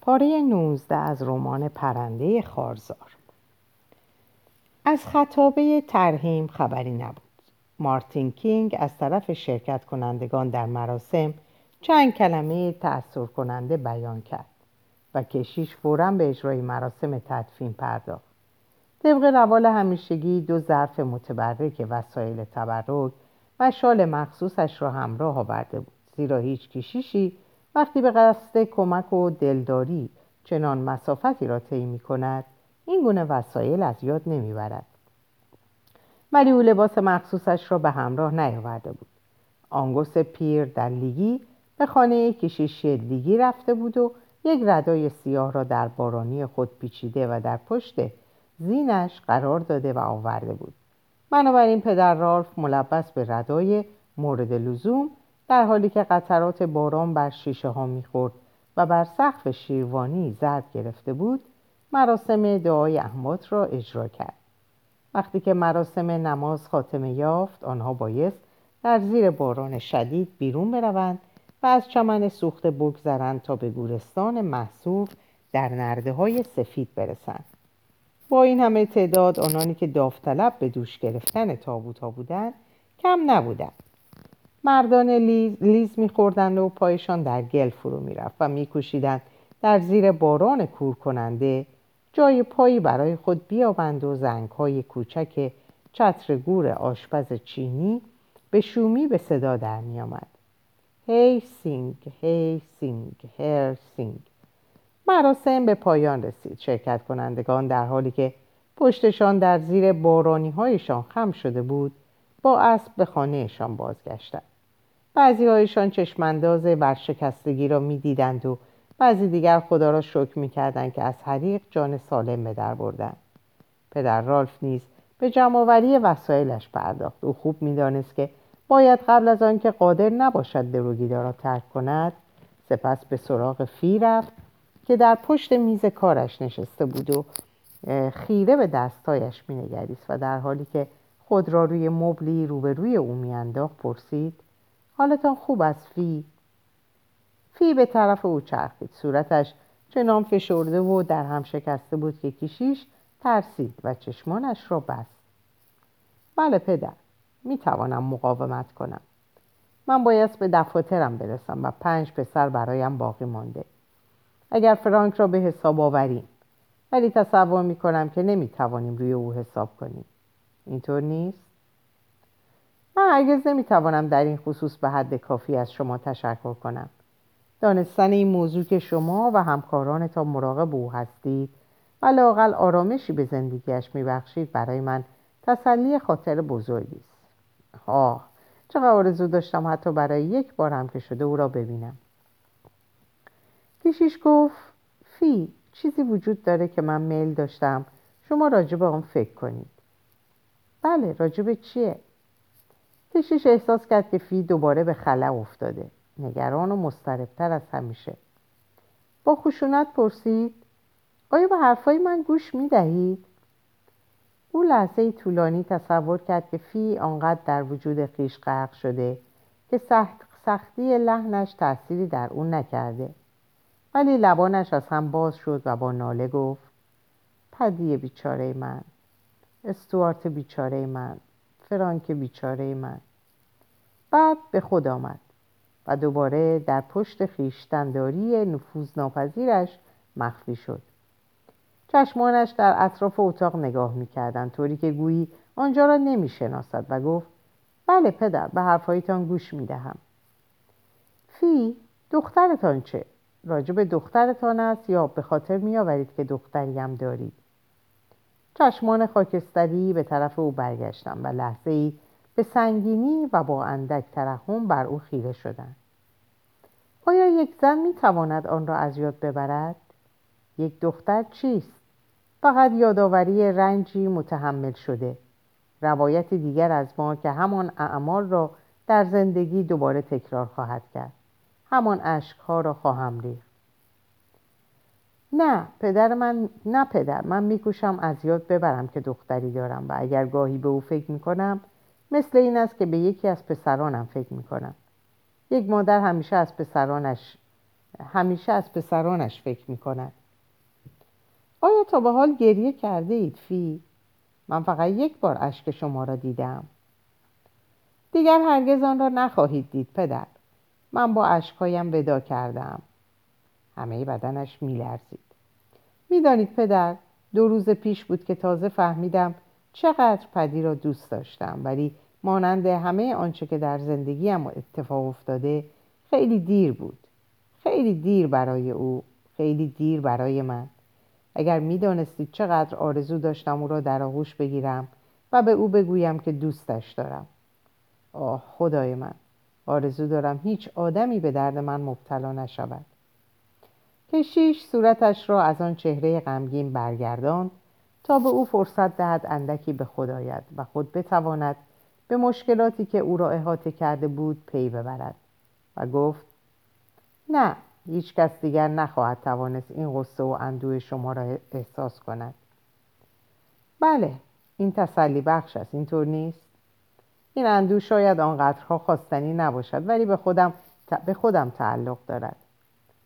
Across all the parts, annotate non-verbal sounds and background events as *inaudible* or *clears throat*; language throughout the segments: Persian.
پاره 19 از رمان پرنده خارزار. از خطابه ترهیم خبری نبود. مارتین کینگ از طرف شرکت کنندگان در مراسم چند کلمه تأثیر کننده بیان کرد و کشیش فورا به اجرای مراسم تدفین پرداخت. طبق روال همیشگی دو ظرف متبرک وسایل تبرک و شال مخصوصش را همراه آورده بود زیرا هیچ کشیشی وقتی به قصد کمک و دلداری چنان مسافتی را طی می کند این گونه وسایل از یاد نمی‌برد. ولی او لباس مخصوصش را به همراه نیاورده بود. آنگوس پیر در لیگی به خانه کشیشی لیگی رفته بود و یک ردای سیاه را در بارانی خود پیچیده و در پشت زینش قرار داده و آورده بود. بنابراین پدر رالف ملبس به ردای مورد لزوم در حالی که قطرات باران بر شیشه ها می‌خورد و بر سقف شیروانی زرد گرفته بود مراسم دعای احمد را اجرا کرد. وقتی که مراسم نماز خاتمه یافت آنها بایست در زیر باران شدید بیرون بروند و از چمن سوخته بگذرند تا به گورستان محصور در نرده های سفید برسند. با این همه تعداد آنانی که داوطلب به دوش گرفتن تابوت ها بودند کم نبودند. مردان لیز, لیز میخوردند و پایشان در گل فرو می‌رفت و میکوشیدند. در زیر باران کور کننده جای پایی برای خود بیابند و زنگ های کوچک چتر گور آشپز چینی به شومی به صدا در می آمد. هی سینگ هی سینگ هی سینگ. مراسم به پایان رسید. شرکت کنندگان در حالی که پشتشان در زیر بارانی هایشان خم شده بود با اسب به خانهشان بازگشتند. بعضی هایشان چشمانداز ورشکستگی را می‌دیدند و بعضی دیگر خدا را شکر می‌کردند که از حریق جان سالم به در بردند. پدر رالف نیز به جمعآوری وسایلش پرداخت. او خوب می‌دانست که باید قبل از آنکه قادر نباشد دروگیدا را ترک کند سپس به سراغ فی رفت که در پشت میز کارش نشسته بود و خیره به دستایش مینگریست و در حالی که خود را روی مبلی روبروی او میانداخت پرسید حالتان خوب است فی؟ فی به طرف او چرخید. صورتش چنان فشرده و در هم شکسته بود که کشیش ترسید و چشمانش را بست. بله پدر می توانم مقاومت کنم. من باید به دفاترم برسم و پنج پسر برایم باقی مانده. اگر فرانک را به حساب آوریم. ولی تصور می کنم که نمی توانیم روی او حساب کنیم. اینطور نیست؟ من هرگز نمی توانم در این خصوص به حد کافی از شما تشکر کنم. دانستن این موضوع که شما و همکارانتان مراقب او هستید و لاقل آرامشی به زندگیش میبخشید برای من تسلی خاطر بزرگی است. آه چقدر آرزو داشتم حتی برای یک بار هم که شده او را ببینم. کشیش گفت فی چیزی وجود داره که من میل داشتم. شما راجع به آن فکر کنید. بله راجع به چیه؟ کشیش احساس کرد که فی دوباره به خلا افتاده. نگران و مضطربتر از همیشه. با خشونت پرسید آیا به حرفای من گوش می دهید؟ او لحظه طولانی تصور کرد که فی آنقدر در وجود خیش غرق شده که سخت سختی لحنش تأثیری در او نکرده. ولی لبانش از هم باز شد و با ناله گفت پدی بیچاره من. استوارت بیچاره من فرانک بیچاره من. بعد به خود آمد و دوباره در پشت خیشتنداری نفوذ ناپذیرش مخفی شد. چشمانش در اطراف اتاق نگاه می‌کردند طوری که گویی آنجا را نمی‌شناسد و گفت بله پدر به حرفهایتان گوش می‌دهم. فی دخترتان چه؟ راجب دخترتان است یا به خاطر میآورید که دختریم دارید؟ چشمان خاکستری به طرف او برگشتم و لحظه ای به سنگینی و با اندک ترحم بر او خیره شدند آیا یک زن می تواند آن را از یاد ببرد؟ یک دختر چیست؟ فقط یادآوری رنجی متحمل شده روایت دیگر از ما که همان اعمال را در زندگی دوباره تکرار خواهد کرد همان اشکها را خواهم ریخت نه پدر من نه پدر من میکوشم از یاد ببرم که دختری دارم و اگر گاهی به او فکر می‌کنم مثل این است که به یکی از پسرانم فکر می‌کنم. یک مادر همیشه از پسرانش همیشه از پسرانش فکر می کند آیا تا به حال گریه کرده اید فی؟ من فقط یک بار اشک شما را دیدم. دیگر هرگز آن را نخواهید دید پدر. من با اشکهایم ودا کردم. همه بدنش میلرزید. می‌دانید پدر دو روز پیش بود که تازه فهمیدم چقدر پدی را دوست داشتم ولی مانند همه آنچه که در زندگیم اتفاق افتاده خیلی دیر بود. خیلی دیر برای او خیلی دیر برای من. اگر می‌دانستید چقدر آرزو داشتم او را در آغوش بگیرم و به او بگویم که دوستش دارم. آه خدای من آرزو دارم هیچ آدمی به درد من مبتلا نشود. کشیش صورتش را از آن چهره غمگین برگرداند تا به او فرصت دهد اندکی به خود آید و خود بتواند به مشکلاتی که او را احاطه کرده بود پی ببرد و گفت نه هیچ کس دیگر نخواهد توانست این غصه و اندوه شما را احساس کند. بله این تسلی بخش است اینطور نیست. این اندوه شاید آنقدرها خواستنی نباشد ولی به خودم, به خودم تعلق دارد.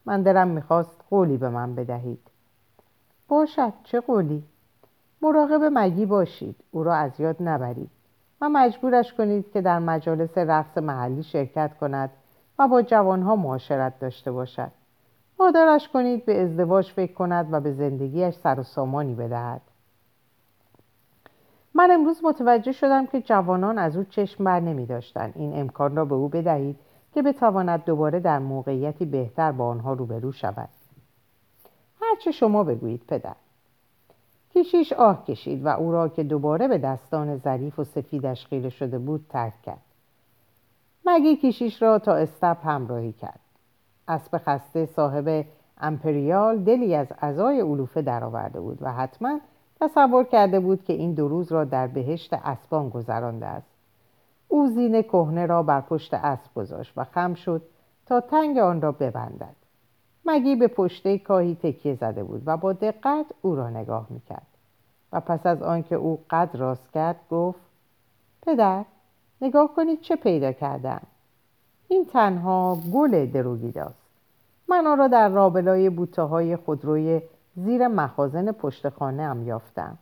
من دلم می‌خواست قولی به من بدهید. باشد چه قولی؟ مراقب مگی باشید او را از یاد نبرید و مجبورش کنید که در مجالس رقص محلی شرکت کند و با جوانها معاشرت داشته باشد. وادارش کنید به ازدواج فکر کند و به زندگیش سر و سامانی بدهد. من امروز متوجه شدم که جوانان از او چشم بر نمی داشتن. این امکان را به او بدهید که بتواند دوباره در موقعیتی بهتر با آنها روبرو شود. هرچه شما بگویید پدر. کشیش آه کشید و او را که دوباره به دستان ظریف و سفیدش خیره شده بود ترک کرد. مگی کشیش را تا استب همراهی کرد؟ اسب خسته صاحب امپریال دلی از ازای علوفه درآورده بود و حتما تصور کرده بود که این دو روز را در بهشت اسبان گذرانده است. او زین کهنه را بر پشت اسب گذاشت و خم شد تا تنگ آن را ببندد. مگی به پشته کاهی تکیه زده بود و با دقت او را نگاه می‌کرد. و پس از آنکه او قد راست کرد گفت پدر نگاه کنید چه پیدا کردم. این تنها گل دروگیداست من آن را در رابلای بوته های خودروی زیر مخازن پشت خانه هم یافتم.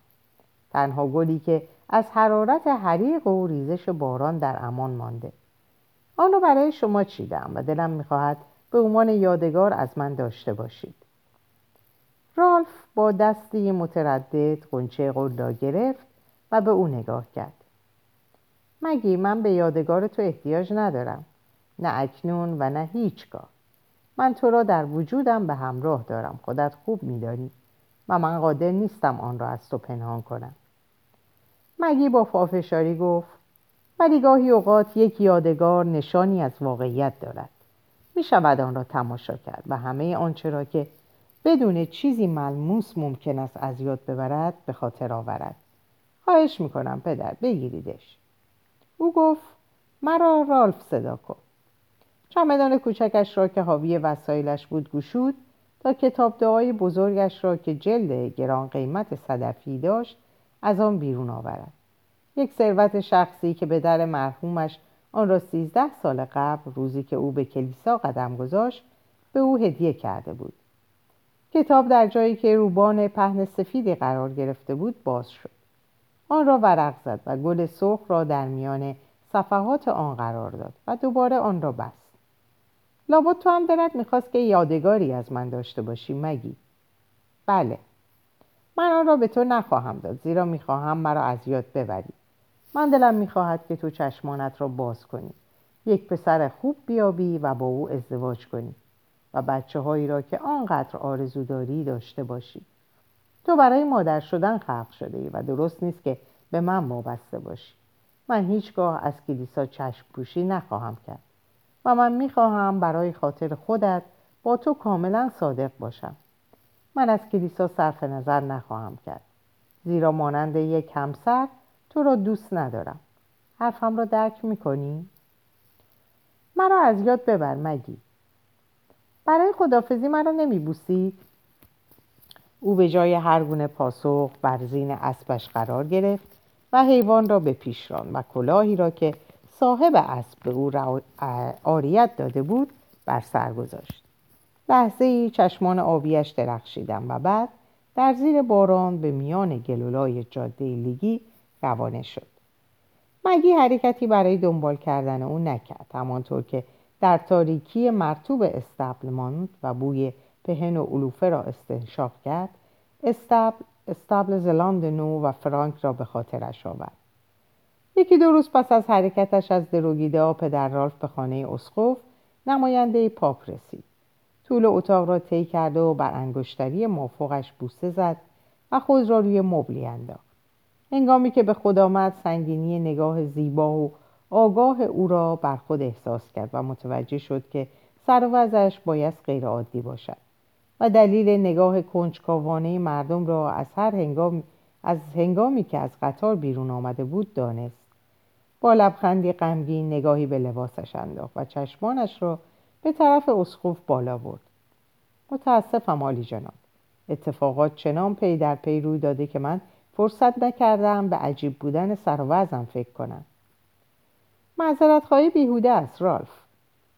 تنها گلی که از حرارت حریق و ریزش باران در امان مانده. آن را برای شما چیدم و دلم می‌خواهد به عنوان یادگار از من داشته باشید. رالف با دستی متردد قنچه قل را گرفت و به او نگاه کرد. مگی من به یادگار تو احتیاج ندارم؟ نه اکنون و نه هیچگاه. من تو را در وجودم به همراه دارم. خودت خوب میدانی و من قادر نیستم آن را از تو پنهان کنم. مگی با فافشاری گفت؟ ولی گاهی اوقات یک یادگار نشانی از واقعیت دارد. می شود آن را تماشا کرد و همه آنچه را که بدون چیزی ملموس ممکن است از یاد ببرد به خاطر آورد. خواهش می‌کنم پدر بگیریدش. او گفت مرا رالف صدا کن. چمدان کوچکش را که حاوی وسایلش بود گشود تا کتاب دعای بزرگش را که جلد گران قیمت صدفی داشت از آن بیرون آورد. یک ثروت شخصی که به در مرحومش آن را سیزده سال قبل روزی که او به کلیسا قدم گذاشت به او هدیه کرده بود. کتاب در جایی که روبان پهن سفیدی قرار گرفته بود باز شد. آن را ورق زد و گل سرخ را در میان صفحات آن قرار داد و دوباره آن را بست. لابد تو هم دلت می‌خواست که یادگاری از من داشته باشی مگی؟ بله. من آن را به تو نخواهم داد زیرا می‌خواهم مرا از یاد ببری. من دلم می‌خواهد که تو چشمانت را باز کنی. یک پسر خوب بیابی و با او ازدواج کنی و بچه هایی را که آنقدر آرزو داری داشته باشی. تو برای مادر شدن خلق شده ای و درست نیست که به من وابسته باشی. من هیچگاه از کلیسا چشم پوشی نخواهم کرد و من می‌خواهم برای خاطر خودت با تو کاملا صادق باشم. من از کلیسا صرف نظر نخواهم کرد زیرا مانند یک همسر تو را دوست ندارم. حرفم را درک می‌کنی؟ مرا از یاد ببر مگی. برای خدافزی مرا نمیبوسید او به جای هر گونه پاسخ بر زین اسبش قرار گرفت و حیوان را به پیش راند و کلاهی را که صاحب اسب به او آریت داده بود بر سر گذاشت. لحظه ای چشمان آبیش درخشیدن و بعد در زیر باران به میان گلولای جاده لیگی روانه شد. مگی حرکتی برای دنبال کردن او نکرد همانطور که در تاریکی مرتوب استبل و بوی پهن و علوفه را استنشاق کرد استبل, استبل زلاند نو و فرانک را به خاطرش آورد. یکی دو روز پس از حرکتش از دروگیده پدر رالف به خانه اسقف نماینده پاپ رسید. طول اتاق را طی کرده و بر انگشتری مافوقش بوسه زد و خود را روی مبلی انداخت. هنگامی که به خود آمد سنگینی نگاه زیبا و آگاه او را بر خود احساس کرد و متوجه شد که سر و باید غیر عادی باشد و دلیل نگاه کنجکاوانه مردم را از هر هنگام از هنگامی که از قطار بیرون آمده بود دانست. با لبخندی غمگین نگاهی به لباسش انداخت و چشمانش را به طرف اسقف بالا برد. متاسفم عالی جناب. اتفاقات چنان پی در پی روی داده که من فرصت نکردم به عجیب بودن سر و فکر کنم. معذرت خواهی بیهوده است رالف.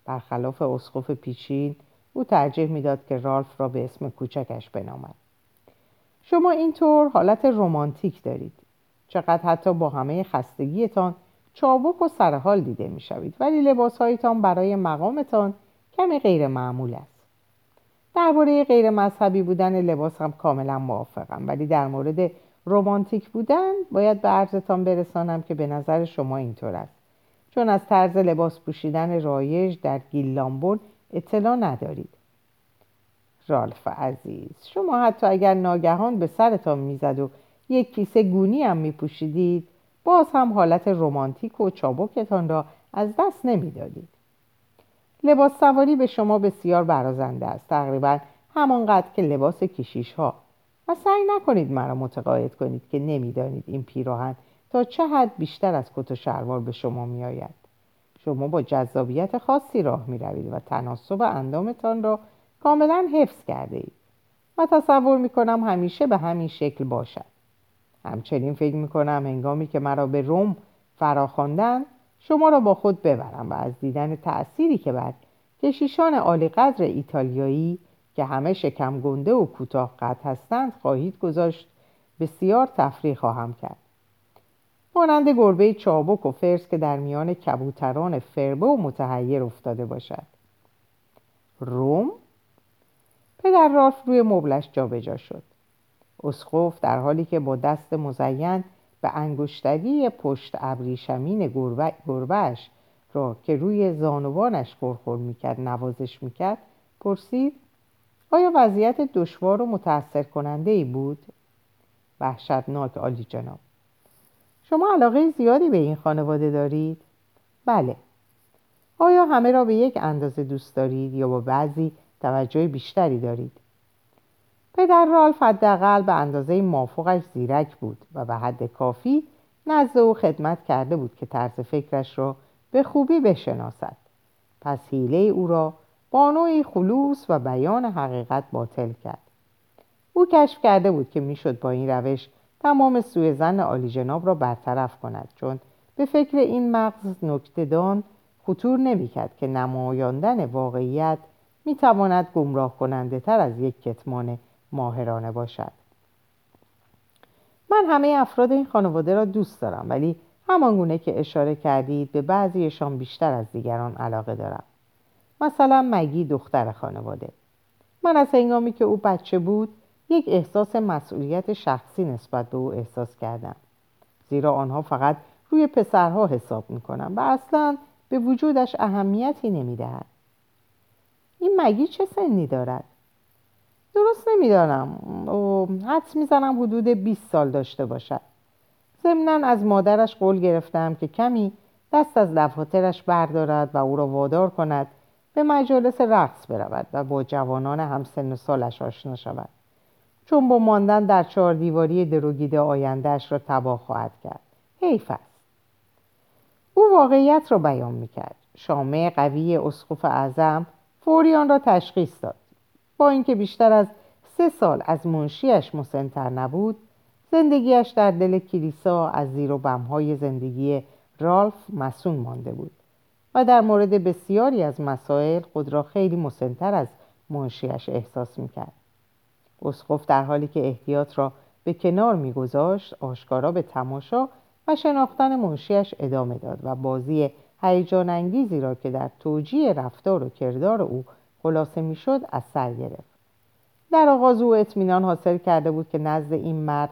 برخلاف اسقف پیچین او ترجیح می‌داد که رالف را به اسم کوچکش بنامد. شما اینطور حالت رمانتیک دارید. چقدر حتی با همه خستگیتان چابک و سرحال دیده می‌شوید ولی لباسهایتان برای مقامتان کمی غیر معمول است. درباره غیر مذهبی بودن لباس هم کاملا موافقم ولی در مورد رمانتیک بودن باید به عرضتان برسانم که به نظر شما اینطور است. چون از طرز لباس پوشیدن رایج در گیلامبون اطلاع ندارید. رالف عزیز شما حتی اگر ناگهان به سرتان می‌زد و یک کیسه گونی هم میپوشیدید باز هم حالت رمانتیک و چابکتان را از دست نمی‌دادید. لباس سواری به شما بسیار برازنده است. تقریبا همانقدر که لباس کشیش ها و سعی نکنید مرا متقاعد کنید که نمی‌دانید این پیراهن تا چه حد بیشتر از کت و شلوار به شما میآید. شما با جذابیت خاصی راه می روید و تناسب اندامتان را کاملا حفظ کرده اید. و تصور می کنم همیشه به همین شکل باشد. همچنین فکر می کنم هنگامی که مرا به روم فراخواندن شما را با خود ببرم و از دیدن تأثیری که بر کشیشان عالی قدر ایتالیایی که همه شکم گنده و کوتاه قد هستند خواهید گذاشت. بسیار تفریح خواهم کرد. مانند گربه چابک و فرس که در میان کبوتران فربه و متحیر افتاده باشد. روم؟ پدر رالف روی مبلش جابجا شد. اسخوف در حالی که با دست مزین به انگشتری پشت ابریشمین گربه گربهش را که روی زانوانش خورخور می‌کرد نوازش می‌کرد پرسید آیا وضعیت دشوار و متأثر کننده ای بود؟ وحشتناک عالی جناب شما علاقه زیادی به این خانواده دارید؟ بله آیا همه را به یک اندازه دوست دارید یا با بعضی توجه بیشتری دارید؟ پدر رالف حداقل به اندازه مافوقش زیرک بود و به حد کافی نزد او خدمت کرده بود که طرز فکرش را به خوبی بشناسد پس حیله او را با نوعی خلوص و بیان حقیقت باطل کرد. او کشف کرده بود که می‌شد با این روش تمام سوء زن عالی جناب را برطرف کند چون به فکر این مغز نکتهدان خطور نمی‌کرد که نمایاندن واقعیت می‌تواند گمراه کننده تر از یک کتمان ماهرانه باشد. من همه افراد این خانواده را دوست دارم ولی همان که اشاره کردید به بعضیشان بیشتر از دیگران علاقه دارم. مثلا مگی دختر خانواده. من از هنگامی که او بچه بود یک احساس مسئولیت شخصی نسبت به او احساس کردم. زیرا آنها فقط روی پسرها حساب می‌کنم و اصلا به وجودش اهمیتی نمی‌دهد این مگی چه سنی دارد؟ درست نمی‌دانم. حدس می‌زنم حدود 20 سال داشته باشد. ضمنا از مادرش قول گرفتم که کمی دست از دفاترش بردارد و او را وادار کند به مجالس رقص برود و با جوانان همسن و سالش آشنا شود. چون با ماندن در چهار دیواری دروگیده آیندهش را تباه خواهد کرد. حیف است. او واقعیت را بیان می‌کرد. شامه قوی اسقف اعظم فوری آن را تشخیص داد. با اینکه بیشتر از سه سال از منشیش مسنتر نبود زندگیش در دل کلیسا از زیر و بمهای زندگی رالف مسون مانده بود. و در مورد بسیاری از مسائل خود را خیلی مسنتر از منشیش احساس می‌کرد. اسقف در حالی که احتیاط را به کنار میگذاشت آشکارا به تماشا و شناختن منشیش ادامه داد و بازی هیجان انگیزی را که در توجیه رفتار و کردار او خلاصه می‌شد از سر گرفت. در آغاز او اطمینان حاصل کرده بود که نزد این مرد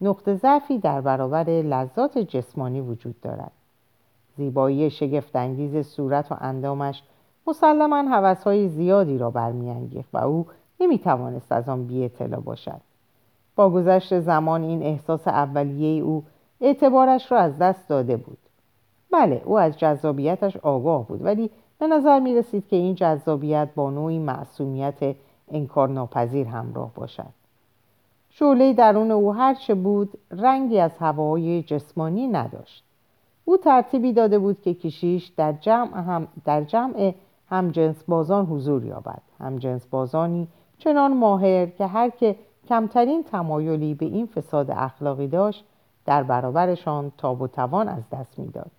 نقطه ضعفی در برابر لذات جسمانی وجود دارد. زیبایی شگفتانگیز صورت و اندامش مسلما حوثهای زیادی را برمیانگیخت و او نمی‌توانست از آن بی اطلاع باشد. با گذشت زمان این احساس اولیه او اعتبارش را از دست داده بود. بله او از جذابیتش آگاه بود ولی به نظر می رسید که این جذابیت با نوعی معصومیت انکارناپذیر همراه باشد. شعله درون او هرچه بود رنگی از هوای جسمانی نداشت. او ترتیبی داده بود که کشیش در جمع, هم در جمع همجنس بازان حضور یابد. همجنس بازانی چنان ماهر که هر که کمترین تمایلی به این فساد اخلاقی داشت در برابرشان تاب و توان از دست می‌داد.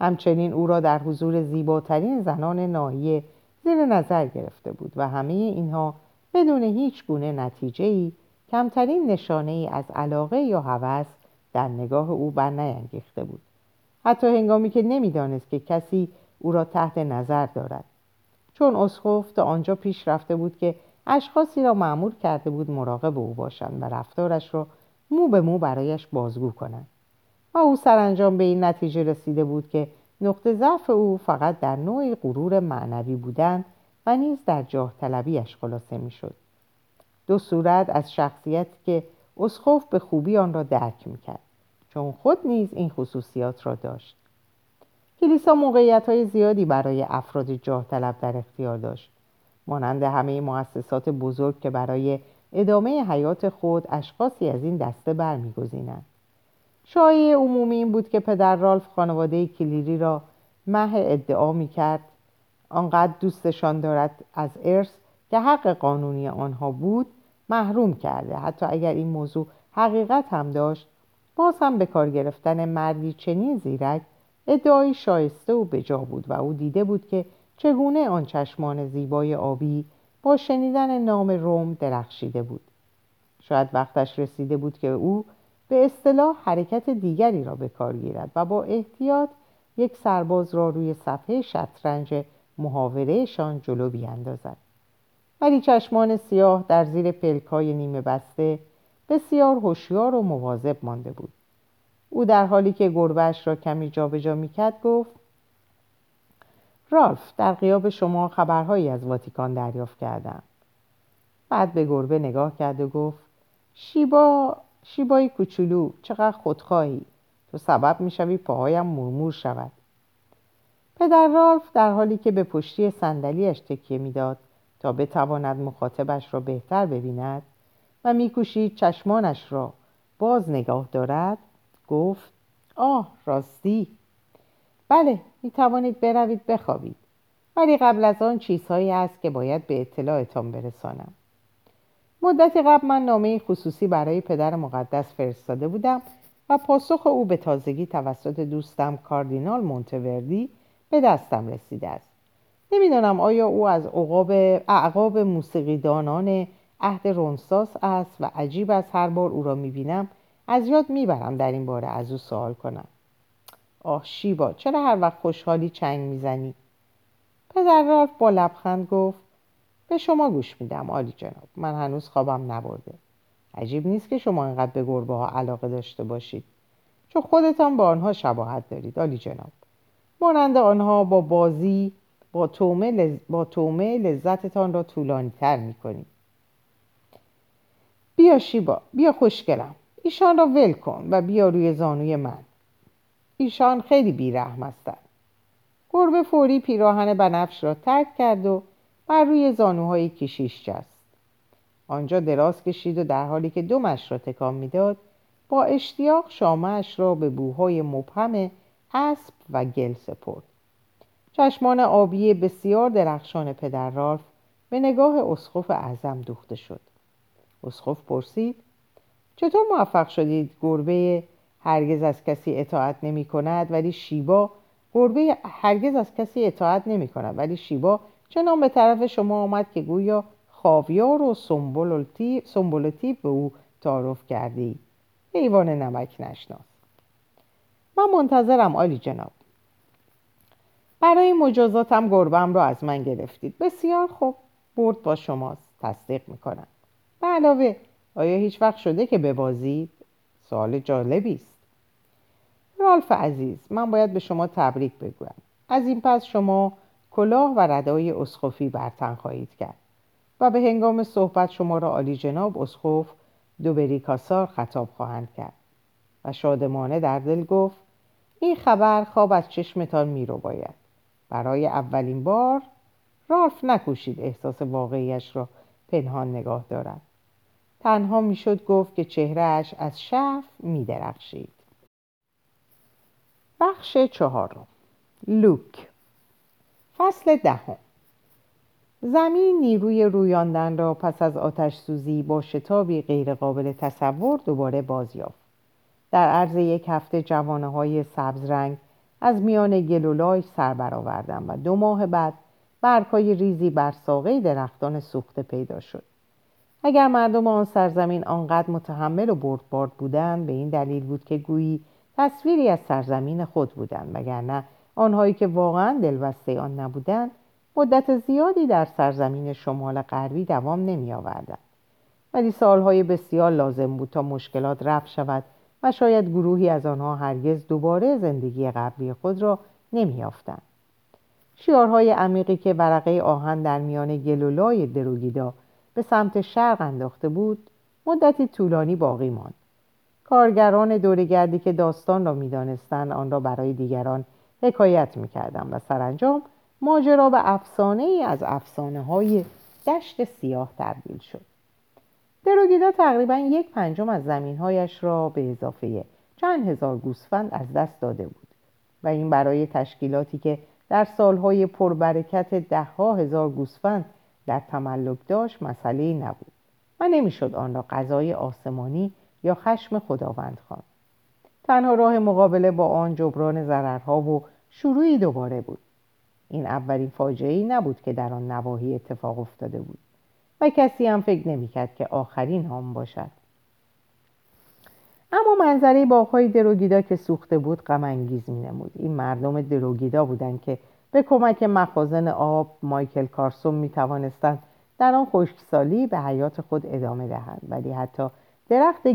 همچنین او را در حضور زیباترین زنان ناحیه زیر نظر گرفته بود و همه اینها بدون هیچ گونه نتیجه ای کمترین نشانه ای از علاقه یا هوس در نگاه او بر نینگیخته بود. حتی هنگامی که نمی‌دانست که کسی او را تحت نظر دارد. چون اسخوف تا آنجا پیش رفته بود که اشخاصی را معمول کرده بود مراقب او باشند و رفتارش را مو به مو برایش بازگو کنند. و او سرانجام به این نتیجه رسیده بود که نقطه ضعف او فقط در نوع غرور معنوی بودن و نیز در جاه طلبیش خلاصه می‌شد. دو صورت از شخصیت که اسخوف به خوبی آن را درک می‌کرد. چون خود نیز این خصوصیات را داشت. کلیسا موقعیت های زیادی برای افراد جاه طلب در اختیار داشت. مانند همه مؤسسات بزرگ که برای ادامه حیات خود اشخاصی از این دسته برمیگزینند. شایعه عمومی این بود که پدر رالف خانواده کلیری را مه ادعا می‌کرد آنقدر دوستشان دارد از ارث که حق قانونی آنها بود محروم کرده. حتی اگر این موضوع حقیقت هم داشت باز هم به کار گرفتن مردی چنین زیرک ادعای شایسته و بجا بود و او دیده بود که چگونه آن چشمان زیبای آبی با شنیدن نام روم درخشیده بود. شاید وقتش رسیده بود که او به اصطلاح حرکت دیگری را به کار گیرد و با احتیاط یک سرباز را روی صفحه شطرنج محاورهشان جلو بیاندازد. ولی چشمان سیاه در زیر پلکای نیمه بسته بسیار هوشیار و مواظب مانده بود. او در حالی که گربهش را کمی جابجا می‌کرد گفت رالف در قیاب شما خبرهایی از واتیکان دریافت کردم. بعد به گربه نگاه کرد و گفت شیبا شیبای کوچولو چقدر خودخواهی. تو سبب می‌شوی پاهایم مرمور شود. پدر رالف در حالی که به پشتی صندلیاش تکیه می‌داد تا بتواند مخاطبش را بهتر ببیند و میکوشید چشمانش را. باز نگاه دارد گفت آه راستی. بله می توانید بروید بخوابید. ولی قبل از آن چیزهایی هست که باید به اطلاعتان برسانم. مدتی قبل من نامه خصوصی برای پدر مقدس فرستاده بودم و پاسخ او به تازگی توسط دوستم کاردینال مونتوردی به دستم رسیده است. نمی‌دانم آیا او از عقاب اعقاب موسیقیدانان عهد رونساس است و عجیب است هر بار او را می‌بینم. از یاد می‌برم در این باره از او سوال کنم. آه شیبا چرا هر وقت خوشحالی چنگ می‌زنی؟ پدر رالف با لبخند گفت به شما گوش میدم آلی جناب. من هنوز خوابم نبرده. عجیب نیست که شما اینقدر به گربه ها علاقه داشته باشید. چون خودتان با آنها شباهت دارید آلی جناب. مانند آنها با بازی با تومه, لز... با تومه لذتتان را طولانی تر می‌کنید. بیا شیبا بیا خوشگلم. ایشان را ول کن و بیا روی زانوی من. ایشان خیلی بیرحم هستند گربه فوری پیراهن بنفش را ترک کرد و بر روی زانوهای کشیش جست. آنجا دراز کشید و در حالی که دومش را تکان می‌داد با اشتیاق شامهاش را به بوهای مبهم اسب و گل سپرد. چشمان آبی بسیار درخشان پدر رالف به نگاه اسخف اعظم دوخته شد. اسخف پرسید چطور موفق شدید گربه هرگز از کسی اطاعت نمی کند ولی شیبا گربه هرگز از کسی اطاعت نمی کند ولی شیبا چنان به طرف شما آمد که گویا خاویار و سنبولتی به او تعارف کرده ای حیوان نمک نشناس. من منتظرم آلی جناب. برای مجازاتم گربم را از من گرفتید. بسیار خوب. برد با شماست. تصدیق می‌کنم. به علاوه آیا هیچ وقت شده که ببازید سوال جالبی است؟ رالف عزیز من باید به شما تبریک بگویم. از این پس شما کلاه و ردای اسخفی برتن خواهید کرد و به هنگام صحبت شما را عالی جناب اسخف دو کاسار خطاب خواهند کرد و شادمانه در دل گفت این خبر خواب از چشمتان می رو باید برای اولین بار رالف نکوشید احساس واقعیش را پنهان نگاه دارد. تنها می‌شد گفت که چهرهش از شف می درخشید بخش چهارم. لوک. فصل دهم. زمین نیروی رویاندن را پس از آتش سوزی با شتابی غیرقابل تصور دوباره باز یافت در عرض یک هفته جوانه های سبز رنگ از میان گلولای سر برآوردند و دو ماه بعد برگهای ریزی بر ساقه درختان سوخته پیدا شد. اگر مردم آن سرزمین آنقدر متحمل و بردبارد بودند به این دلیل بود که گویی تصویری از سرزمین خود بودند وگرنه آنهایی که واقعا دلبسته آن نبودند مدت زیادی در سرزمین شمال غربی دوام نمی آوردن. ولی سالهای بسیار لازم بود تا مشکلات رفع شود و شاید گروهی از آنها هرگز دوباره زندگی قبلی خود را نمی آفتن. شیارهای عمیقی که ورقه آهن در میان گلولای دروگیدا به سمت شرق انداخته بود مدتی طولانی باقی ماند. کارگران دورگردی که داستان را می‌دانستند آن را برای دیگران حکایت می‌کردند و سرانجام ماجرا به افسانه ای از افسانه های دشت سیاه تبدیل شد. دروگیدا تقریبا یک پنجم از زمینهایش را به اضافه چند هزار گوسفند از دست داده بود و این برای تشکیلاتی که در سالهای پربرکت دهها هزار گوسفند در تملک داشت مسئله نبود و نمی‌شد آن را غذای آسمانی یا خشم خداوند خواند. تنها راه مقابله با آن جبران ضررها و شروعی دوباره بود. این اولین فاجعه ای نبود که در آن نواحی اتفاق افتاده بود و کسی هم فکر نمی‌کرد که آخرین هم باشد. اما منظره باغهای دروگیدا که سوخته بود غم انگیز می نمود این مردم دروگیدا بودند که به کمک مخازن آب مایکل کارسون می توانستند در آن خشکسالی به حیات خود ادامه دهند ولی حتی درخت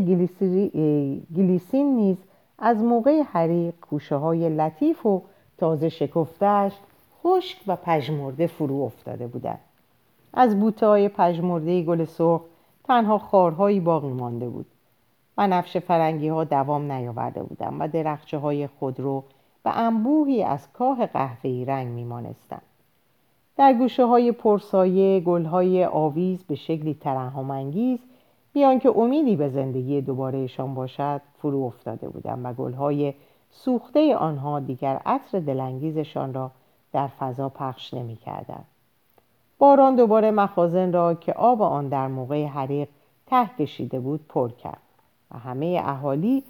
گلیسین نیز از موقع حریق کوشه های لطیف و تازه شکفتش خشک و پژمرده فرو افتاده بودند. از بوته های پژمرده گل سرخ تنها خارهایی باقی مانده بود و نفش فرنگی ها دوام نیاورده بودند و درخچه های خودرو و انبوهی از کاه قهوه‌ای رنگ میمانستند در گوشه های پرسایه گل های آویز به شکلی ترحمانگیز بیان که امیدی به زندگی دوبارهشان باشد فرو افتاده بودند و گلهای سوخته آنها دیگر عطر دلانگیزشان را در فضا پخش نمی کردن. باران دوباره مخازن را که آب آن در موقع حریق ته کشیده بود پر کرد و همه اهالی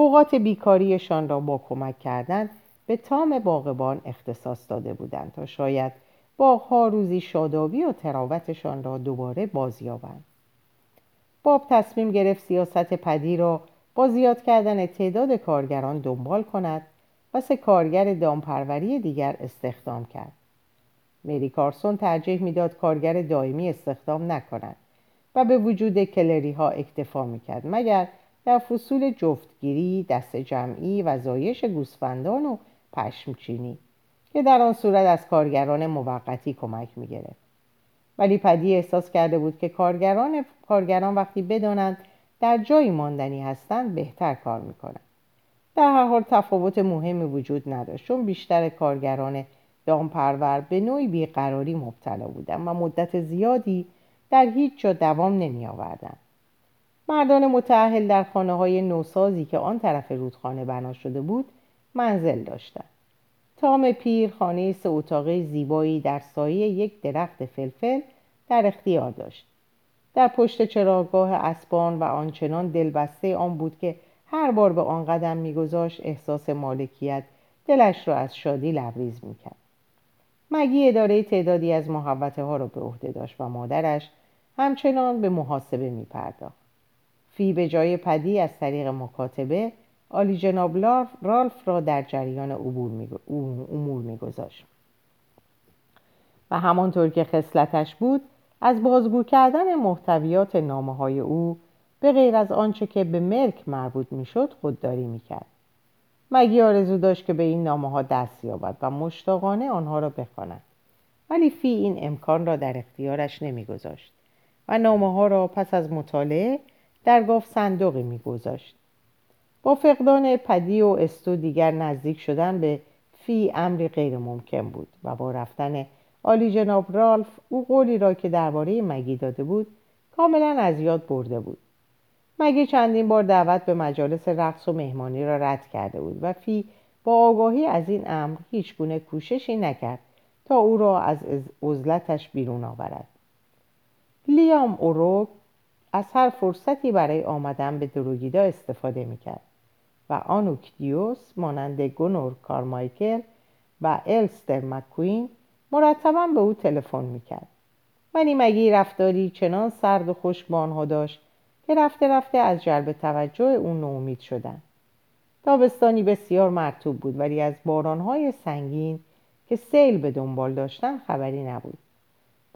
اوقات بیکاریشان را با کمک کردن به تام باغبان اختصاص داده بودند تا شاید باغها روزی شادابی و تراوتشان را دوباره بازیابند. باب تصمیم گرفت سیاست پدی را با زیاد کردن تعداد کارگران دنبال کند و سه کارگر دامپروری دیگر استخدام کرد. مری کارسون ترجیح می‌داد کارگر دائمی استخدام نکند و به وجود کلری ها اکتفا می‌کرد مگر در فصول جفتگیری دست جمعی و زایش گوسفندان و پشمچینی که در آن صورت از کارگران موقتی کمک می‌گرفت ولی پدی احساس کرده بود که کارگران, کارگران وقتی بدانند در جایی ماندنی هستند بهتر کار می‌کنند در هر حال تفاوت مهمی وجود نداشت چون بیشتر کارگران دامپرور به نوعی بیقراری مبتلا بودند و مدت زیادی در هیچ جا دوام نمی آوردن. مردان متعهل در خانه های نوسازی که آن طرف رودخانه بنا شده بود منزل داشتند. تام پیر خانه سه اتاقه زیبایی در سایه یک درخت فلفل در اختیار داشت. در پشت چراگاه اسبان و آنچنان دلبسته آن بود که هر بار به آن قدم میگذاشت احساس مالکیت دلش را از شادی لبریز می‌کرد مگی اداره تعدادی از محوطه ها را به عهده داشت و مادرش همچنان به محاسبه می پرداخت. فی به جای پدی از طریق مکاتبه آلی جناب رالف را در جریان امور میگذاشت. و همانطور که خصلتش بود از بازگو کردن محتویات نامه های او به غیر از آنچه که به ملک مربوط می‌شد خودداری می‌کرد. مگی آرزو داشت که به این نامه ها دست یابد و مشتاقانه آنها را بخواند. ولی فی این امکان را در اختیارش نمیگذاشت. و نامه ها را پس از مطالعه در گاف صندوقی میگذاشت. با فقدان پدی و استو دیگر نزدیک شدن به فی امری غیر ممکن بود و با رفتن آلی جناب رالف او قولی را که درباره مگی داده بود کاملا از یاد برده بود. مگی چندین بار دعوت به مجالس رقص و مهمانی را رد کرده بود و فی با آگاهی از این امر هیچ گونه کوششی نکرد تا او را از عزلتش بیرون آورد. لیام اوروک از هر فرصتی برای آمدن به دروگیدا استفاده می‌کرد و آنوکدیوس مانند گونور کارمایکل و الستر مکوین مرتبا به او تلفن می‌کرد. ولی مگی رفتاری چنان سرد و خشک با آنها داشت که رفته رفته از جلب توجه او نومید شدند تابستانی بسیار مرتوب بود ولی از بارانهای سنگین که سیل به دنبال داشتن خبری نبود.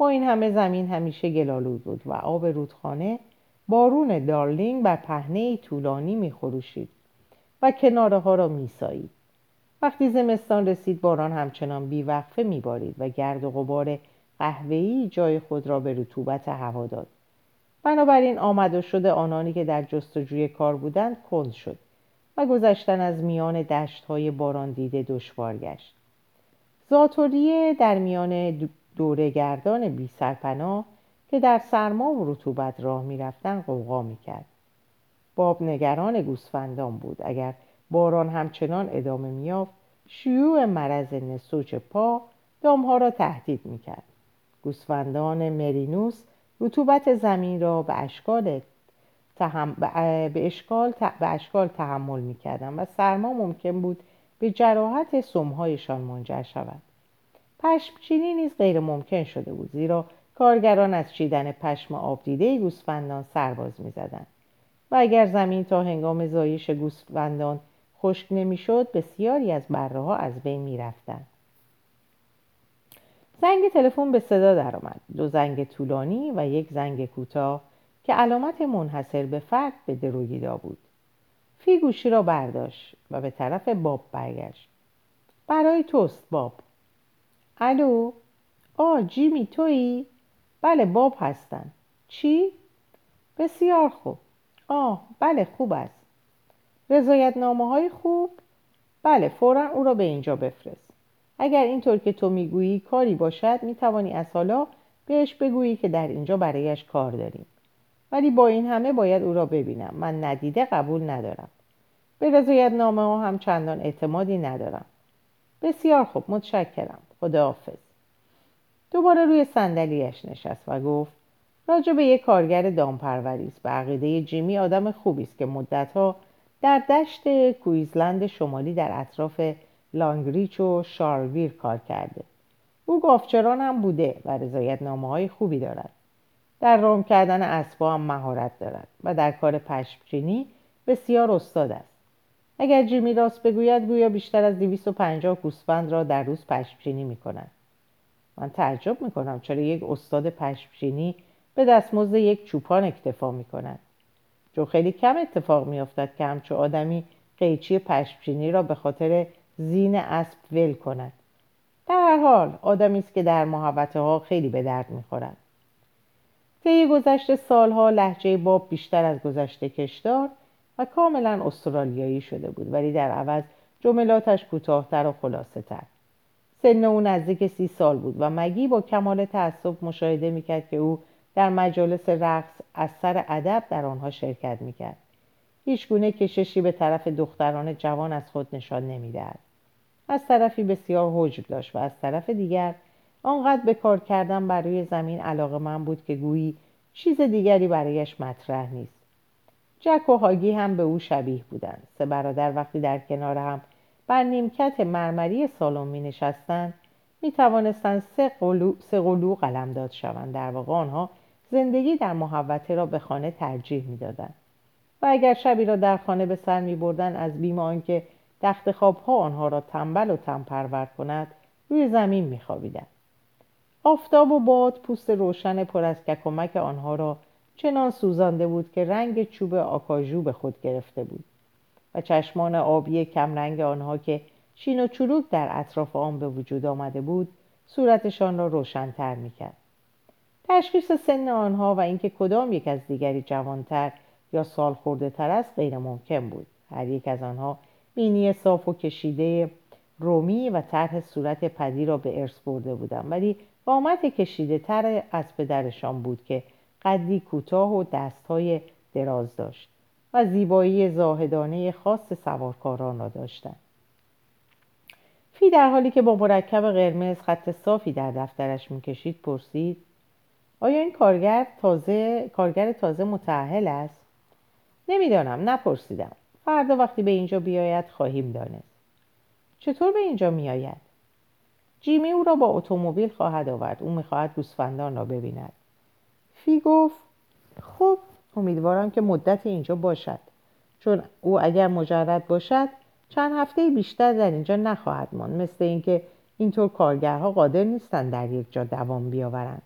این همه زمین همیشه گلالود بود و آب رودخانه بارون دارلینگ بر پهنه طولانی میخروشید و کناره ها را میسایید. وقتی زمستان رسید باران همچنان بیوقفه میبارید و گرد و غبار قهوه‌ای جای خود را به رطوبت هوا داد. بنابراین آمد و شده آنانی که در جستجوی کار بودند کند شد و گذشتن از میان دشت های باران دیده دشوار گشت. زاتوریه در میان دورگردان بی سرپناه که در سرما و رطوبت راه می‌رفتن قوقا می‌کرد. باب نگران گوسفندان بود. اگر باران همچنان ادامه میافت شیوع مرض نسوچ پا دامها را تهدید می‌کرد. گوسفندان مرینوس رطوبت زمین را به اشکال تحم... به اشکال, به اشکال تحمل می‌کردند و سرما ممکن بود به جراحت سمهایشان منجر شود. پشمچینی نیز غیر ممکن شده بود زیرا کارگران از چیدن پشم آبدیده گوسفندان سرباز می‌زدند. و اگر زمین تا هنگام زایش گوسفندان خشک نمی‌شد بسیاری از بره ها از بین می‌رفتند. زنگ تلفن به صدا درآمد. دو زنگ طولانی و یک زنگ کوتاه که علامت منحصر به فرد به دروگیدا بود. فی گوشی را برداشت و به طرف باب برگشت. برای توست باب. الو آ جیمی تویی؟ بله باب هستم چی؟ بسیار خوب. آه بله خوب است. رضایت نامه های خوب؟ بله فورا او را به اینجا بفرست. اگر اینطور که تو می‌گویی کاری باشد می‌توانی از حالا بهش بگویی که در اینجا برایش کار داریم. ولی با این همه باید او را ببینم. من ندیده قبول ندارم. به رضایت نامه ها هم چندان اعتمادی ندارم. بسیار خوب متشکرم. خداحافظ. دوباره روی صندلیاش نشست و گفت راجع به یک کارگر دامپروری است. به عقیده جیمی آدم خوبی است که مدتها در دشت کویزلند شمالی در اطراف لانگریچ و شارویر کار کرده. او گافچران هم بوده و رضایت نامه های خوبی دارد. در رام کردن اسبا هم مهارت دارد و در کار پشمچینی بسیار استاد است. اگر جیمی راست بگوید گویا بیشتر از 250 گوسفند را در روز پشمچینی می کند من تعجب می کنم چرا یک استاد پشمچینی به دستمزد یک چوپان اکتفا می کند چون خیلی کم اتفاق می افتد که همچو آدمی قیچی پشمچینی را به خاطر زین اسب ول کند. در هر حال آدمی است که در محوطه ها خیلی به درد می‌خورد. طی گذشته سالها لحجه باب بیشتر از گذشته کشدار و کاملا استرالیایی شده بود ولی در عوض جملاتش کوتاهتر و خلاصه تر سن او نزدیک سی سال بود و مگی با کمال تعصب مشاهده می‌کرد که او در مجالس رقص از سر ادب در آنها شرکت می‌کرد. هیچ گونه کششی به طرف دختران جوان از خود نشان نمی‌دهد. از طرفی بسیار حجب داشت و از طرف دیگر آنقدر به کار کردن بر روی زمین علاقه من بود که گویی چیز دیگری برایش مطرح نیست. جک و هاگی هم به او شبیه بودند سه برادر وقتی در کنار هم بر نیمکت مرمری سالن می نشستند می توانستند سه قلو, سه قلو قلمداد شوند در واقع آنها زندگی در محوطه را به خانه ترجیح می‌دادند و اگر شبی را در خانه به سر می بردن از بیم آنکه تخت خوابها آنها را تنبل و تن پرور کند روی زمین می خوابیدن. آفتاب و باد پوست روشن پر از ککمک آنها را چنان سوزانده بود که رنگ چوب آکاژو به خود گرفته بود و چشمان آبی کمرنگ آنها که چین و چروک در اطراف آن به وجود آمده بود صورتشان را روشنتر می‌کرد. تشخیص سن آنها و اینکه کدام یک از دیگری جوانتر یا سال خورده تر است غیر ممکن بود. هر یک از آنها مینی صاف و کشیده رومی و طرح صورت پدی را به ارث برده بودند ولی قامت کشیده تر از پدرشان بود که قدی کوتاه و دستهای دراز داشت و زیبایی زاهدانه خاص سوارکاران را داشتند. فی در حالی که با مرکب قرمز خط صافی در دفترش می‌کشید پرسید آیا این کارگر تازه کارگر تازه متعهل است؟ نمی‌دانم نپرسیدم. فردا وقتی به اینجا بیاید خواهیم دانست. چطور به اینجا میآید؟ جیمی او را با اتومبیل خواهد آورد. او می‌خواهد گوسفندان را ببیند. فی گفت؟ خب امیدوارم که مدت اینجا باشد. چون او اگر مجرد باشد چند هفته بیشتر در اینجا نخواهد ماند. مثل اینکه اینطور کارگرها قادر نیستند در یک جا دوام بیاورند.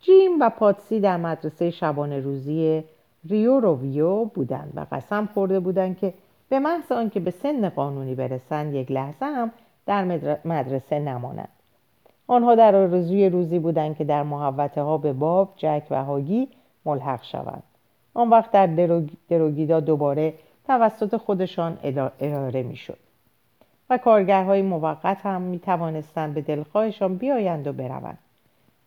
جیم و پاتسی در مدرسه شبانه روزی ریو رویو بودند و قسم خورده بودند که به محض آنکه به سن قانونی برسند یک لحظه هم در مدرسه نمانند. آنها در آرزوی روزی بودند که در محوطه ها به باب جک و هاگی ملحق شوند. آن وقت در دروگیدا دوباره توسط خودشان اداره می‌شد و کارگرهای موقت هم می توانستند به دلخواهشان بیایند و بروند.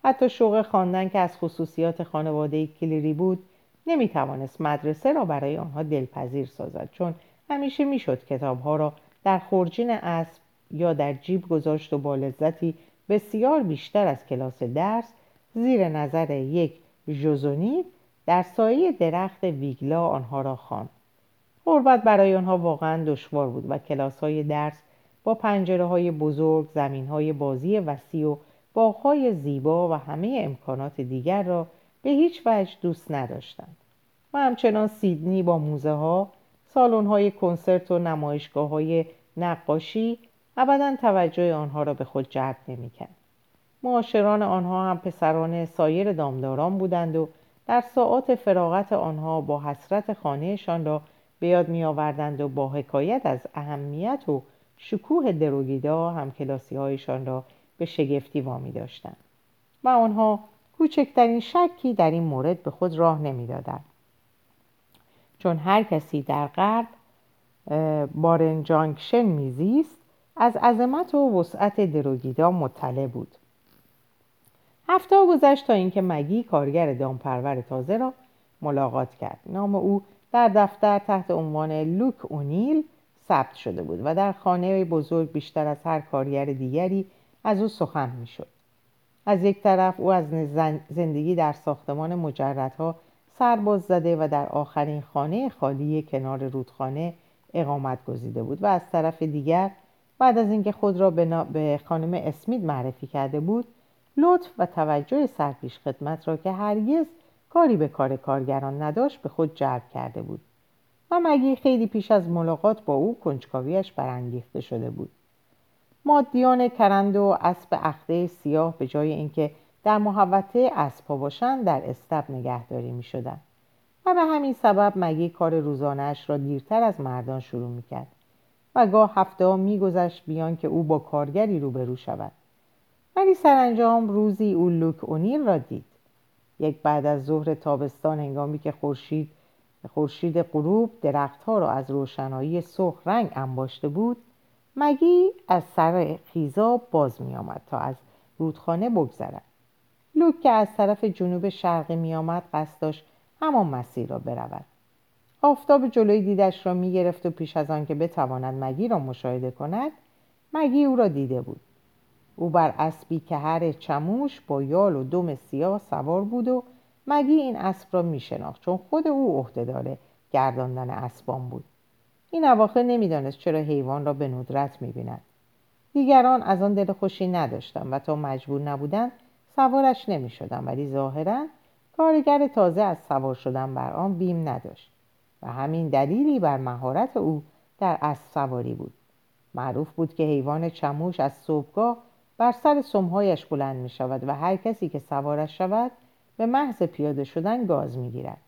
حتی شوق خواندن که از خصوصیات خانواده کلیری بود نمی توانست مدرسه را برای آنها دلپذیر سازد چون همیشه می‌شد کتابها را در خورجین اسب یا در جیب گذاشت و با لذتی بسیار بیشتر از کلاس درس زیر نظر یک ژوزونی در سایه درخت ویگلا آنها را خواند. غربت برای آنها واقعا دشوار بود و کلاس های درس با پنجره های بزرگ، زمین های بازی وسیع و باغهای زیبا و همه امکانات دیگر را به هیچ وجه دوست نداشتند. و همچنان سیدنی با موزه ها، سالن های کنسرت و نمایشگاه های نقاشی ابدا توجه آنها را به خود جلب نمی‌کرد. معاشران آنها هم پسران سایر دامداران بودند و در ساعات فراغت آنها با حسرت خانهشان را به یاد می آوردند و با حکایت از اهمیت و شکوه دروگیدا هم کلاسی هایشان را به شگفتی وامی داشتند و آنها کوچکترین شکی در این مورد به خود راه نمی‌دادند چون هر کسی در غرب بارن جانکشن میزیست از عظمت و وسعت دروگیدا مطلع بود. هفته گذشت تا اینکه مگی کارگر دامپرور تازه را ملاقات کرد. نام او در دفتر تحت عنوان لوک اونیل ثبت شده بود و در خانه بزرگ بیشتر از هر کارگر دیگری از او سخن می‌شد. از یک طرف او از زندگی در ساختمان مجردها سرباز زده و در آخرین خانه خالی کنار رودخانه اقامت گزیده بود و از طرف دیگر بعد از اینکه خود را به خانم اسمید معرفی کرده بود لطف و توجه سرپیش خدمت را که هرگز کاری به کار کارگران نداشت به خود جلب کرده بود و مگی خیلی پیش از ملاقات با او کنجکاویش برانگیخته شده بود مادیان کرند و اسب اخته سیاه به جای اینکه در محوطه اسبها باشند در استب نگهداری می شدن. و به همین سبب مگی کار روزانش را دیرتر از مردان شروع می کرد و گاه هفته ها می گذشت بیان که او با کارگری روبرو شود. ولی سرانجام روزی او لوک اونیل را دید. یک بعد از ظهر تابستان هنگامی که خورشید خورشید غروب درختها را از روشنایی سرخ رنگ انباشته بود مگی از سر خیزاب باز می آمد تا از رودخانه بگذرد. لوک که از طرف جنوب شرقی می آمد قصد داشت همان مسیر را برود. آفتاب جلوی دیدش را می گرفت و پیش از آن که بتواند مگی را مشاهده کند مگی او را دیده بود. او بر اسبی که هر چموش با یال و دم سیاه سوار بود و مگی این اسب را میشناخت چون خود او عهدهدار گرداندن اسبان بود. این اواخر نمی‌دانست چرا حیوان را به ندرت می‌بیند. دیگران از آن دل خوشی نداشتند و تا مجبور نبودند سوارش نمی شدن ولی ظاهرا کارگر تازه از سوار شدن بر آن بیم نداشت. و همین دلیلی بر مهارت او در اسب سواری بود معروف بود که حیوان چموش از صبحگاه بر سر سمهایش بلند می شود و هر کسی که سوارش شود به محض پیاده شدن گاز می گیرد.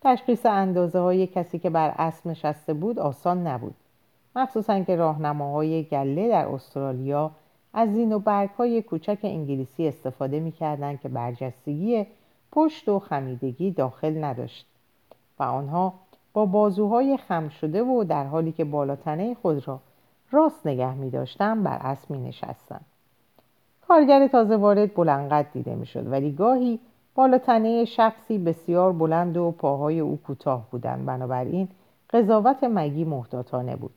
تشخیص اندازه های کسی که بر اسب نشسته بود آسان نبود مخصوصا که راهنماهای گله در استرالیا از زین و برگ های کوچک انگلیسی استفاده می کردن که برجستگی پشت و خمیدگی داخل نداشت و آنها با بازوهای خم شده و در حالی که بالاتنه خود را راست نگه می داشتن بر اسب می نشستن. کارگر تازه وارد بلندقد دیده می شد ولی گاهی بالاتنه شخصی بسیار بلند و پاهای او کوتاه بودند بنابراین قضاوت مگی محتاطانه بود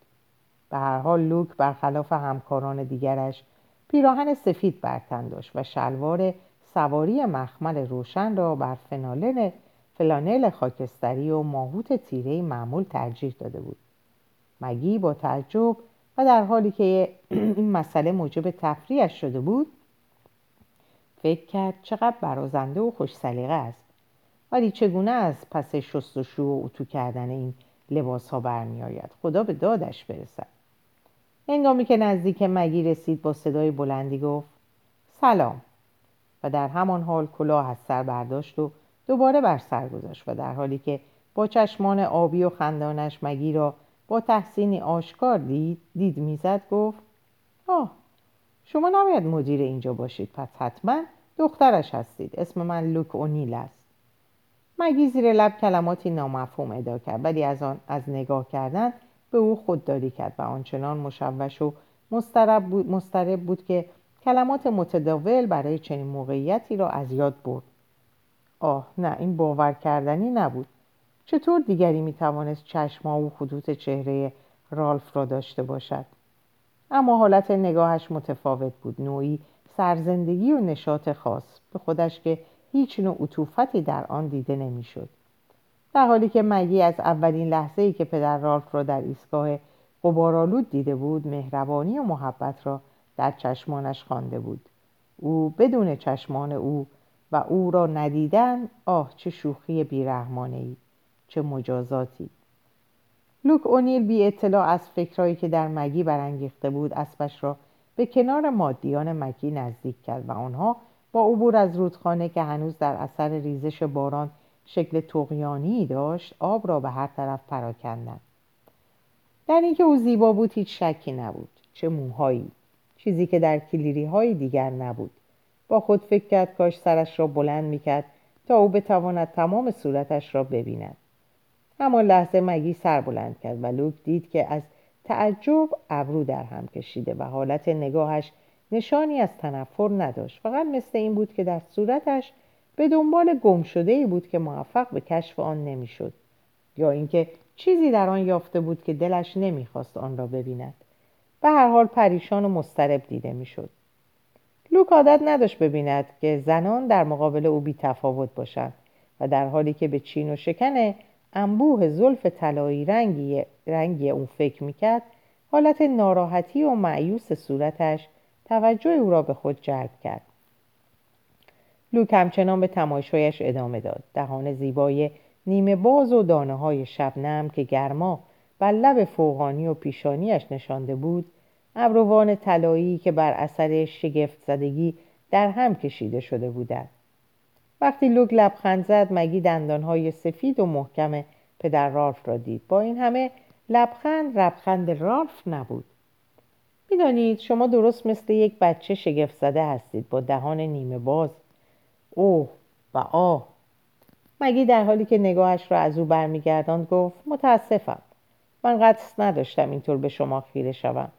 به هر حال لوک برخلاف همکاران دیگرش پیراهن سفید برتن داشت و شلوار سواری مخمل روشن را بر فنالن فلانل خاکستری و ماهوت تیره معمول ترجیح داده بود. مگی با تعجب و در حالی که *clears throat* این مسئله موجب تفریحش شده بود فکر کرد چقدر برازنده و خوش سلیقه است. ولی چگونه از پس شستشو و اتو کردن این لباس ها برمی آید خدا به دادش برسد. هنگامی که نزدیک مگی رسید با صدای بلندی گفت سلام. و در همان حال کلاه از سر برداشت و دوباره بر سر گذاشت و در حالی که با چشمان آبی و خندانش مگی را با تحسینی آشکار دید, دید می‌زد گفت آه شما نباید مدیر اینجا باشید پس حتما دخترش هستید. اسم من لوک اونیل است. مگی زیر لب کلماتی نامفهوم ادا کرد ولی از آن از نگاه کردن به او خودداری کرد و آنچنان مشوش و مسترب بود, مسترب بود که کلمات متداول برای چنین موقعیتی را از یاد برد. آه نه این باور کردنی نبود. چطور دیگری می‌توانست چشما و خطوط چهره رالف را داشته باشد؟ اما حالت نگاهش متفاوت بود نوعی سرزندگی و نشاط خاص به خودش که هیچ نوع عطوفتی در آن دیده نمی‌شد. در حالی که مگی از اولین لحظه ای که پدر رالف را در ایستگاه قبارالود دیده بود مهربانی و محبت را در چشمانش خوانده بود. او بدون چشمان او و او را ندیدن آه چه شوخی بیرحمانه ای چه مجازاتی. لوک اونیل بی اطلاع از فکرهایی که در مگی برانگیخته بود اسبش را به کنار مادیان مگی نزدیک کرد و آنها با عبور از رودخانه که هنوز در اثر ریزش باران شکل تقیانی داشت آب را به هر طرف پراکندند. در اینکه او زیبا بود هیچ شکی نبود. چه موهایی. چیزی که در کلیری های دیگر نبود. با خود فکر کرد کاش سرش را بلند می‌کرد تا او بتواند تمام صورتش را ببیند. همان لحظه مگی سر بلند کرد و لوک دید که از تعجب ابرو در هم کشیده و حالت نگاهش نشانی از تنفر نداشت. فقط مثل این بود که در صورتش به دنبال گم شده ای بود که موفق به کشف آن نمی‌شد یا اینکه چیزی در آن یافته بود که دلش نمی‌خواست آن را ببیند. به هر حال پریشان و مسترب دیده می‌شد. لوک عادت نداشت ببیند که زنان در مقابل او بی تفاوت باشند و در حالی که به چین و شکن انبوه زلف طلایی رنگی, رنگی اون فکر می‌کرد حالت ناراحتی و معیوس صورتش توجه او را به خود جلب کرد. لوک همچنان به تماشایش ادامه داد. دهان زیبای نیمه باز و دانه های شبنم که گرما بر لب فوقانی و پیشانیش نشانده بود ابروان طلایی که بر اثر شگفت زدگی در هم کشیده شده بودند. وقتی لوک لبخند زد مگی دندانهای سفید و محکم پدر رالف را دید. با این همه لبخند لبخند رالف نبود. می‌دانید شما درست مثل یک بچه شگفت زده هستید. با دهان نیمه باز. اوه و آه. مگی در حالی که نگاهش را از او برمیگرداند گفت متاسفم. من قصد نداشتم اینطور به شما خیره شوم.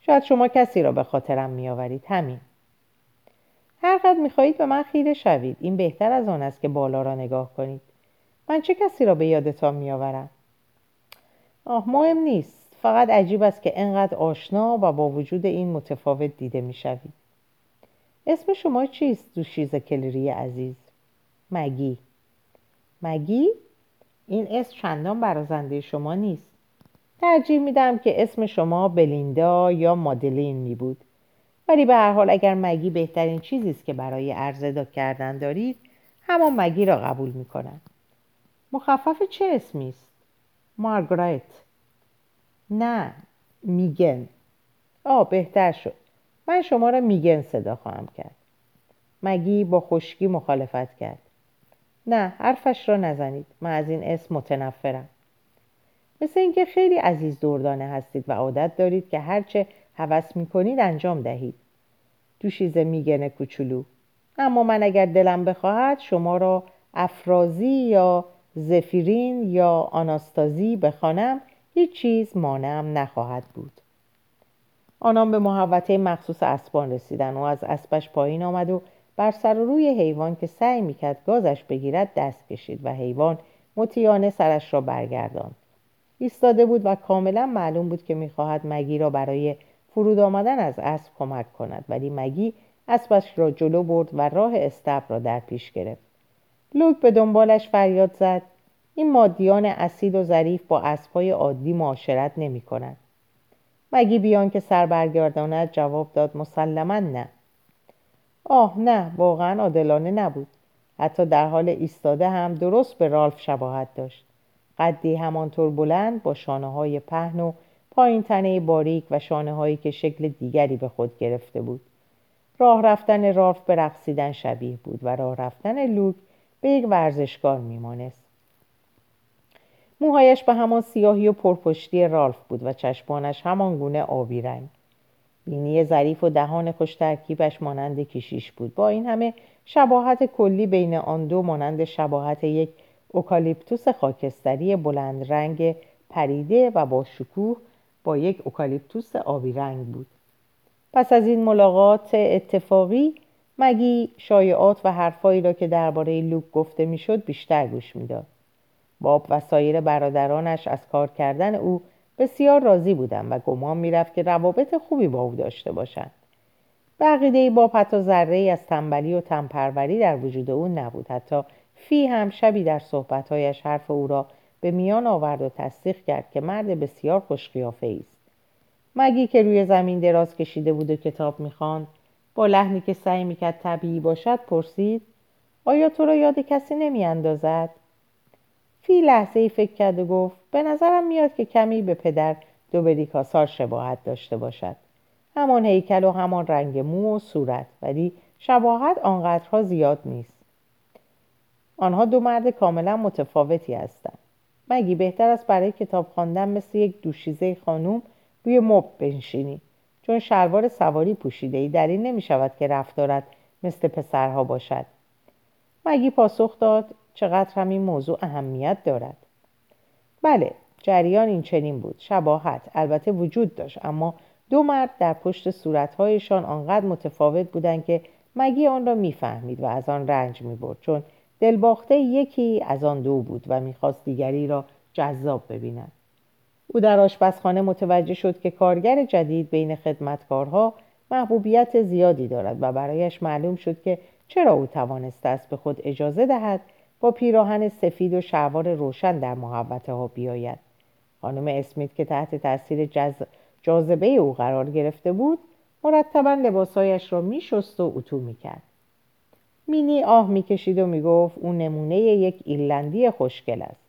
شاید شما کسی را به خاطرم میآورید. همین. هر قد می‌خواهید به من خیره شوید. این بهتر از آن است که بالا را نگاه کنید. من چه کسی را به یادتان میآورم؟ آه مهم نیست. فقط عجیب است که انقدر آشنا و با وجود این متفاوت دیده می‌شوید. اسم شما چیست دوشیز کلری عزیز؟ مگی. مگی؟ این اسم چندان برازنده شما نیست. ترجیح میدم که اسم شما بلیندا یا مادلین می بود ولی به هر حال اگر مگی بهترین چیزی است که برای عرضه کردن دارید همان مگی را قبول می‌کنم. مخفف چه اسمی است؟ مارگریت نه میگن. آه بهتر شد. من شما را میگن صدا خواهم کرد. مگی با خشکی مخالفت کرد. نه حرفش را نزنید. من از این اسم متنفرم. مثل اینکه خیلی عزیز دردانه هستید و عادت دارید که هرچه هوس می‌کنید انجام دهید. دوشیزه میگنه کوچولو. اما من اگر دلم بخواهد شما را افرازی یا زفیرین یا آناستازی بخوانم هیچ چیز مانعم نخواهد بود. آنان به محوطه مخصوص اسبان رسیدن و از اسبش پایین آمد و بر سر و روی حیوان که سعی می‌کرد گازش بگیرد دست کشید و حیوان مطیانه سرش را برگرداند. ایستاده بود و کاملا معلوم بود که می‌خواهد مگی را برای فرود آمدن از اسب کمک کند ولی مگی اسبش را جلو برد و راه استبر را در پیش گرفت. لوک به دنبالش فریاد زد. این مادیان اسید و ظریف با اسبهای عادی معاشرت نمی کند. مگی بیان که سر برگرداند؟ جواب داد مسلما نه. آه نه واقعا عادلانه نبود. حتی در حال ایستاده هم درست به رالف شباهت داشت. قدی همانطور بلند با شانه های پهن و پایین تنه باریک و شانه هایی که شکل دیگری به خود گرفته بود. راه رفتن رالف به رقصیدن شبیه بود و راه رفتن لوک به یک ورزشکار میمانست. موهایش به همان سیاهی و پرپشتی رالف بود و چشمانش همان گونه آبی رنگ. بینی ظریف و دهان خوش ترکیبش مانند کشیش بود. با این همه شباهت کلی بین آن دو مانند شباهت یک اوکالیپتوس خاکستری بلند رنگ پریده و با شکوه با یک اوکالیپتوس آبی رنگ بود. پس از این ملاقات اتفاقی مگی شایعات و حرفایی را که درباره لوک گفته می‌شد بیشتر گوش می‌داد. باب و سایر برادرانش از کار کردن او بسیار راضی بودند و گمان می‌رفت که روابط خوبی با او داشته باشند. بقیده باب حتی ذره از تنبلی و تنپروری در وجود او نبود. حتی فی هم شبی در صحبتهایش حرف او را به میان آورد و تصدیق کرد که مرد بسیار خوشقیافه است. مگی که روی زمین دراز کشیده بود و کتاب می‌خواند با لحنی که سعی می‌کرد طبیعی باشد پرسید آیا تو را یاد کسی نمیاندازد؟ فی لحظه ای فکر کرد و گفت به نظرم میاد که کمی به پدر دوبریکاسار شباهت داشته باشد. همان هیکل و همان رنگ مو و صورت ولی شباهت آنقدرها زیاد نیست. آنها دو مرد کاملا متفاوتی هستند. مگی بهتر است برای کتاب خواندن مثل یک دوشیزه خانوم روی مب بنشینی چون شلوار سواری پوشیده ای در این نمی شود که رفتارت مثل پسرها باشد. مگی پاسخ داد چقدر همین موضوع اهمیت دارد. بله جریان این چنین بود. شباهت البته وجود داشت اما دو مرد در پشت صورتهایشان آنقدر متفاوت بودند که مگی آن را می‌فهمید و از آن رنج می‌برد چون دلباخته یکی از آن دو بود و می‌خواست دیگری را جذاب ببیند او در آشپزخانه متوجه شد که کارگر جدید بین خدمتکارها محبوبیت زیادی دارد و برایش معلوم شد که چرا او توانسته است به خود اجازه دهد با پیراهن سفید و شلوار روشن در محوطه ها بیاید خانم اسمیت که تحت تاثیر. جاذبه او قرار گرفته بود مرتبا لباسهایش را میشست و اتو می‌کرد مینی آه می‌کشید و می‌گفت او نمونه یک ایرلندی خوشگل است.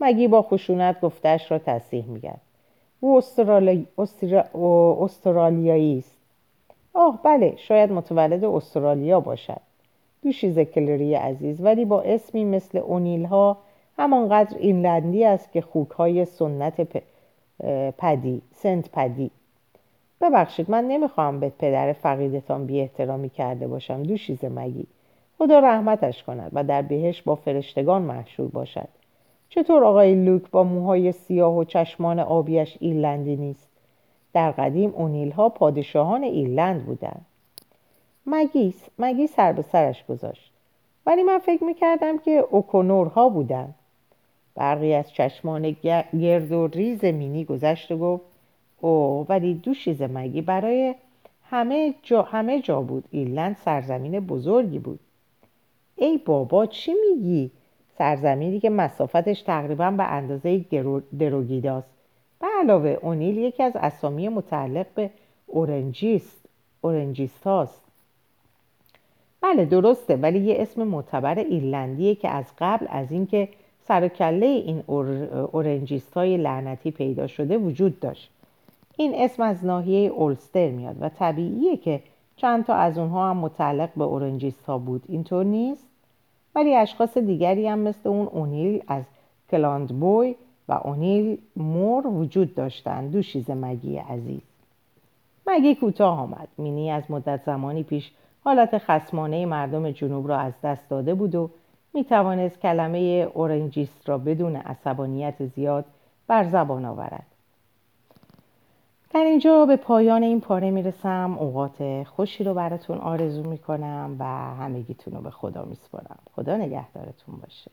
مگی با خشونت گفتش را تصحیح می‌کرد. او استرالی... استرالیایی است. آه بله شاید متولد استرالیا باشد. دوشیز کلری عزیز ولی با اسمی مثل اونیل ها همانقدر اینلندی است که خوک های سنت پدی سنت پدی. ببخشید من نمی‌خواهم به پدر فقیدتان بی احترامی کرده باشم. دوشیز مگی. خدا رحمتش کند و در بهش با فرشتگان محشور باشد. چطور آقای لوک با موهای سیاه و چشمان آبیش ایرلندی نیست؟ در قدیم اونیل ها پادشاهان ایرلند بودند. مگیس مگی سر به سرش گذاشت. ولی من فکر می‌کردم که اوکونورها بودن برقی از چشمان گرد و ریز مینی گذشت و گفت او ولی دو چیز مگی برای همه جا, همه جا بود. ایرلند سرزمین بزرگی بود. ای بابا چی میگی؟ سرزمینی که مسافتش تقریبا به اندازه دروگیداست به علاوه اونیل یکی از اسامی متعلق به اورنجیست اورنجیست هاست بله درسته ولی یه اسم معتبر ایرلندیه که از قبل از اینکه سر و کله این اورنجیست های لعنتی پیدا شده وجود داشت. این اسم از ناحیه اولستر میاد و طبیعیه که چند تا از اونها هم متعلق به اورنجیست ها بود. اینطور نیست؟ ولی اشخاص دیگری هم مثل اون اونیل از کلاندبوی و اونیل مور وجود داشتند دوشیز مگی عزیز. مگی کوتاه آمد. مینی از مدت زمانی پیش حالت خسمانه مردم جنوب را از دست داده بود و می توانست کلمه اورنجیست را بدون عصبانیت زیاد بر زبان آورد. در اینجا به پایان این پاره می‌رسم. اوقات خوشی رو براتون آرزو می‌کنم و همگیتون رو به خدا میسپارم. خدا نگهدارتون باشه.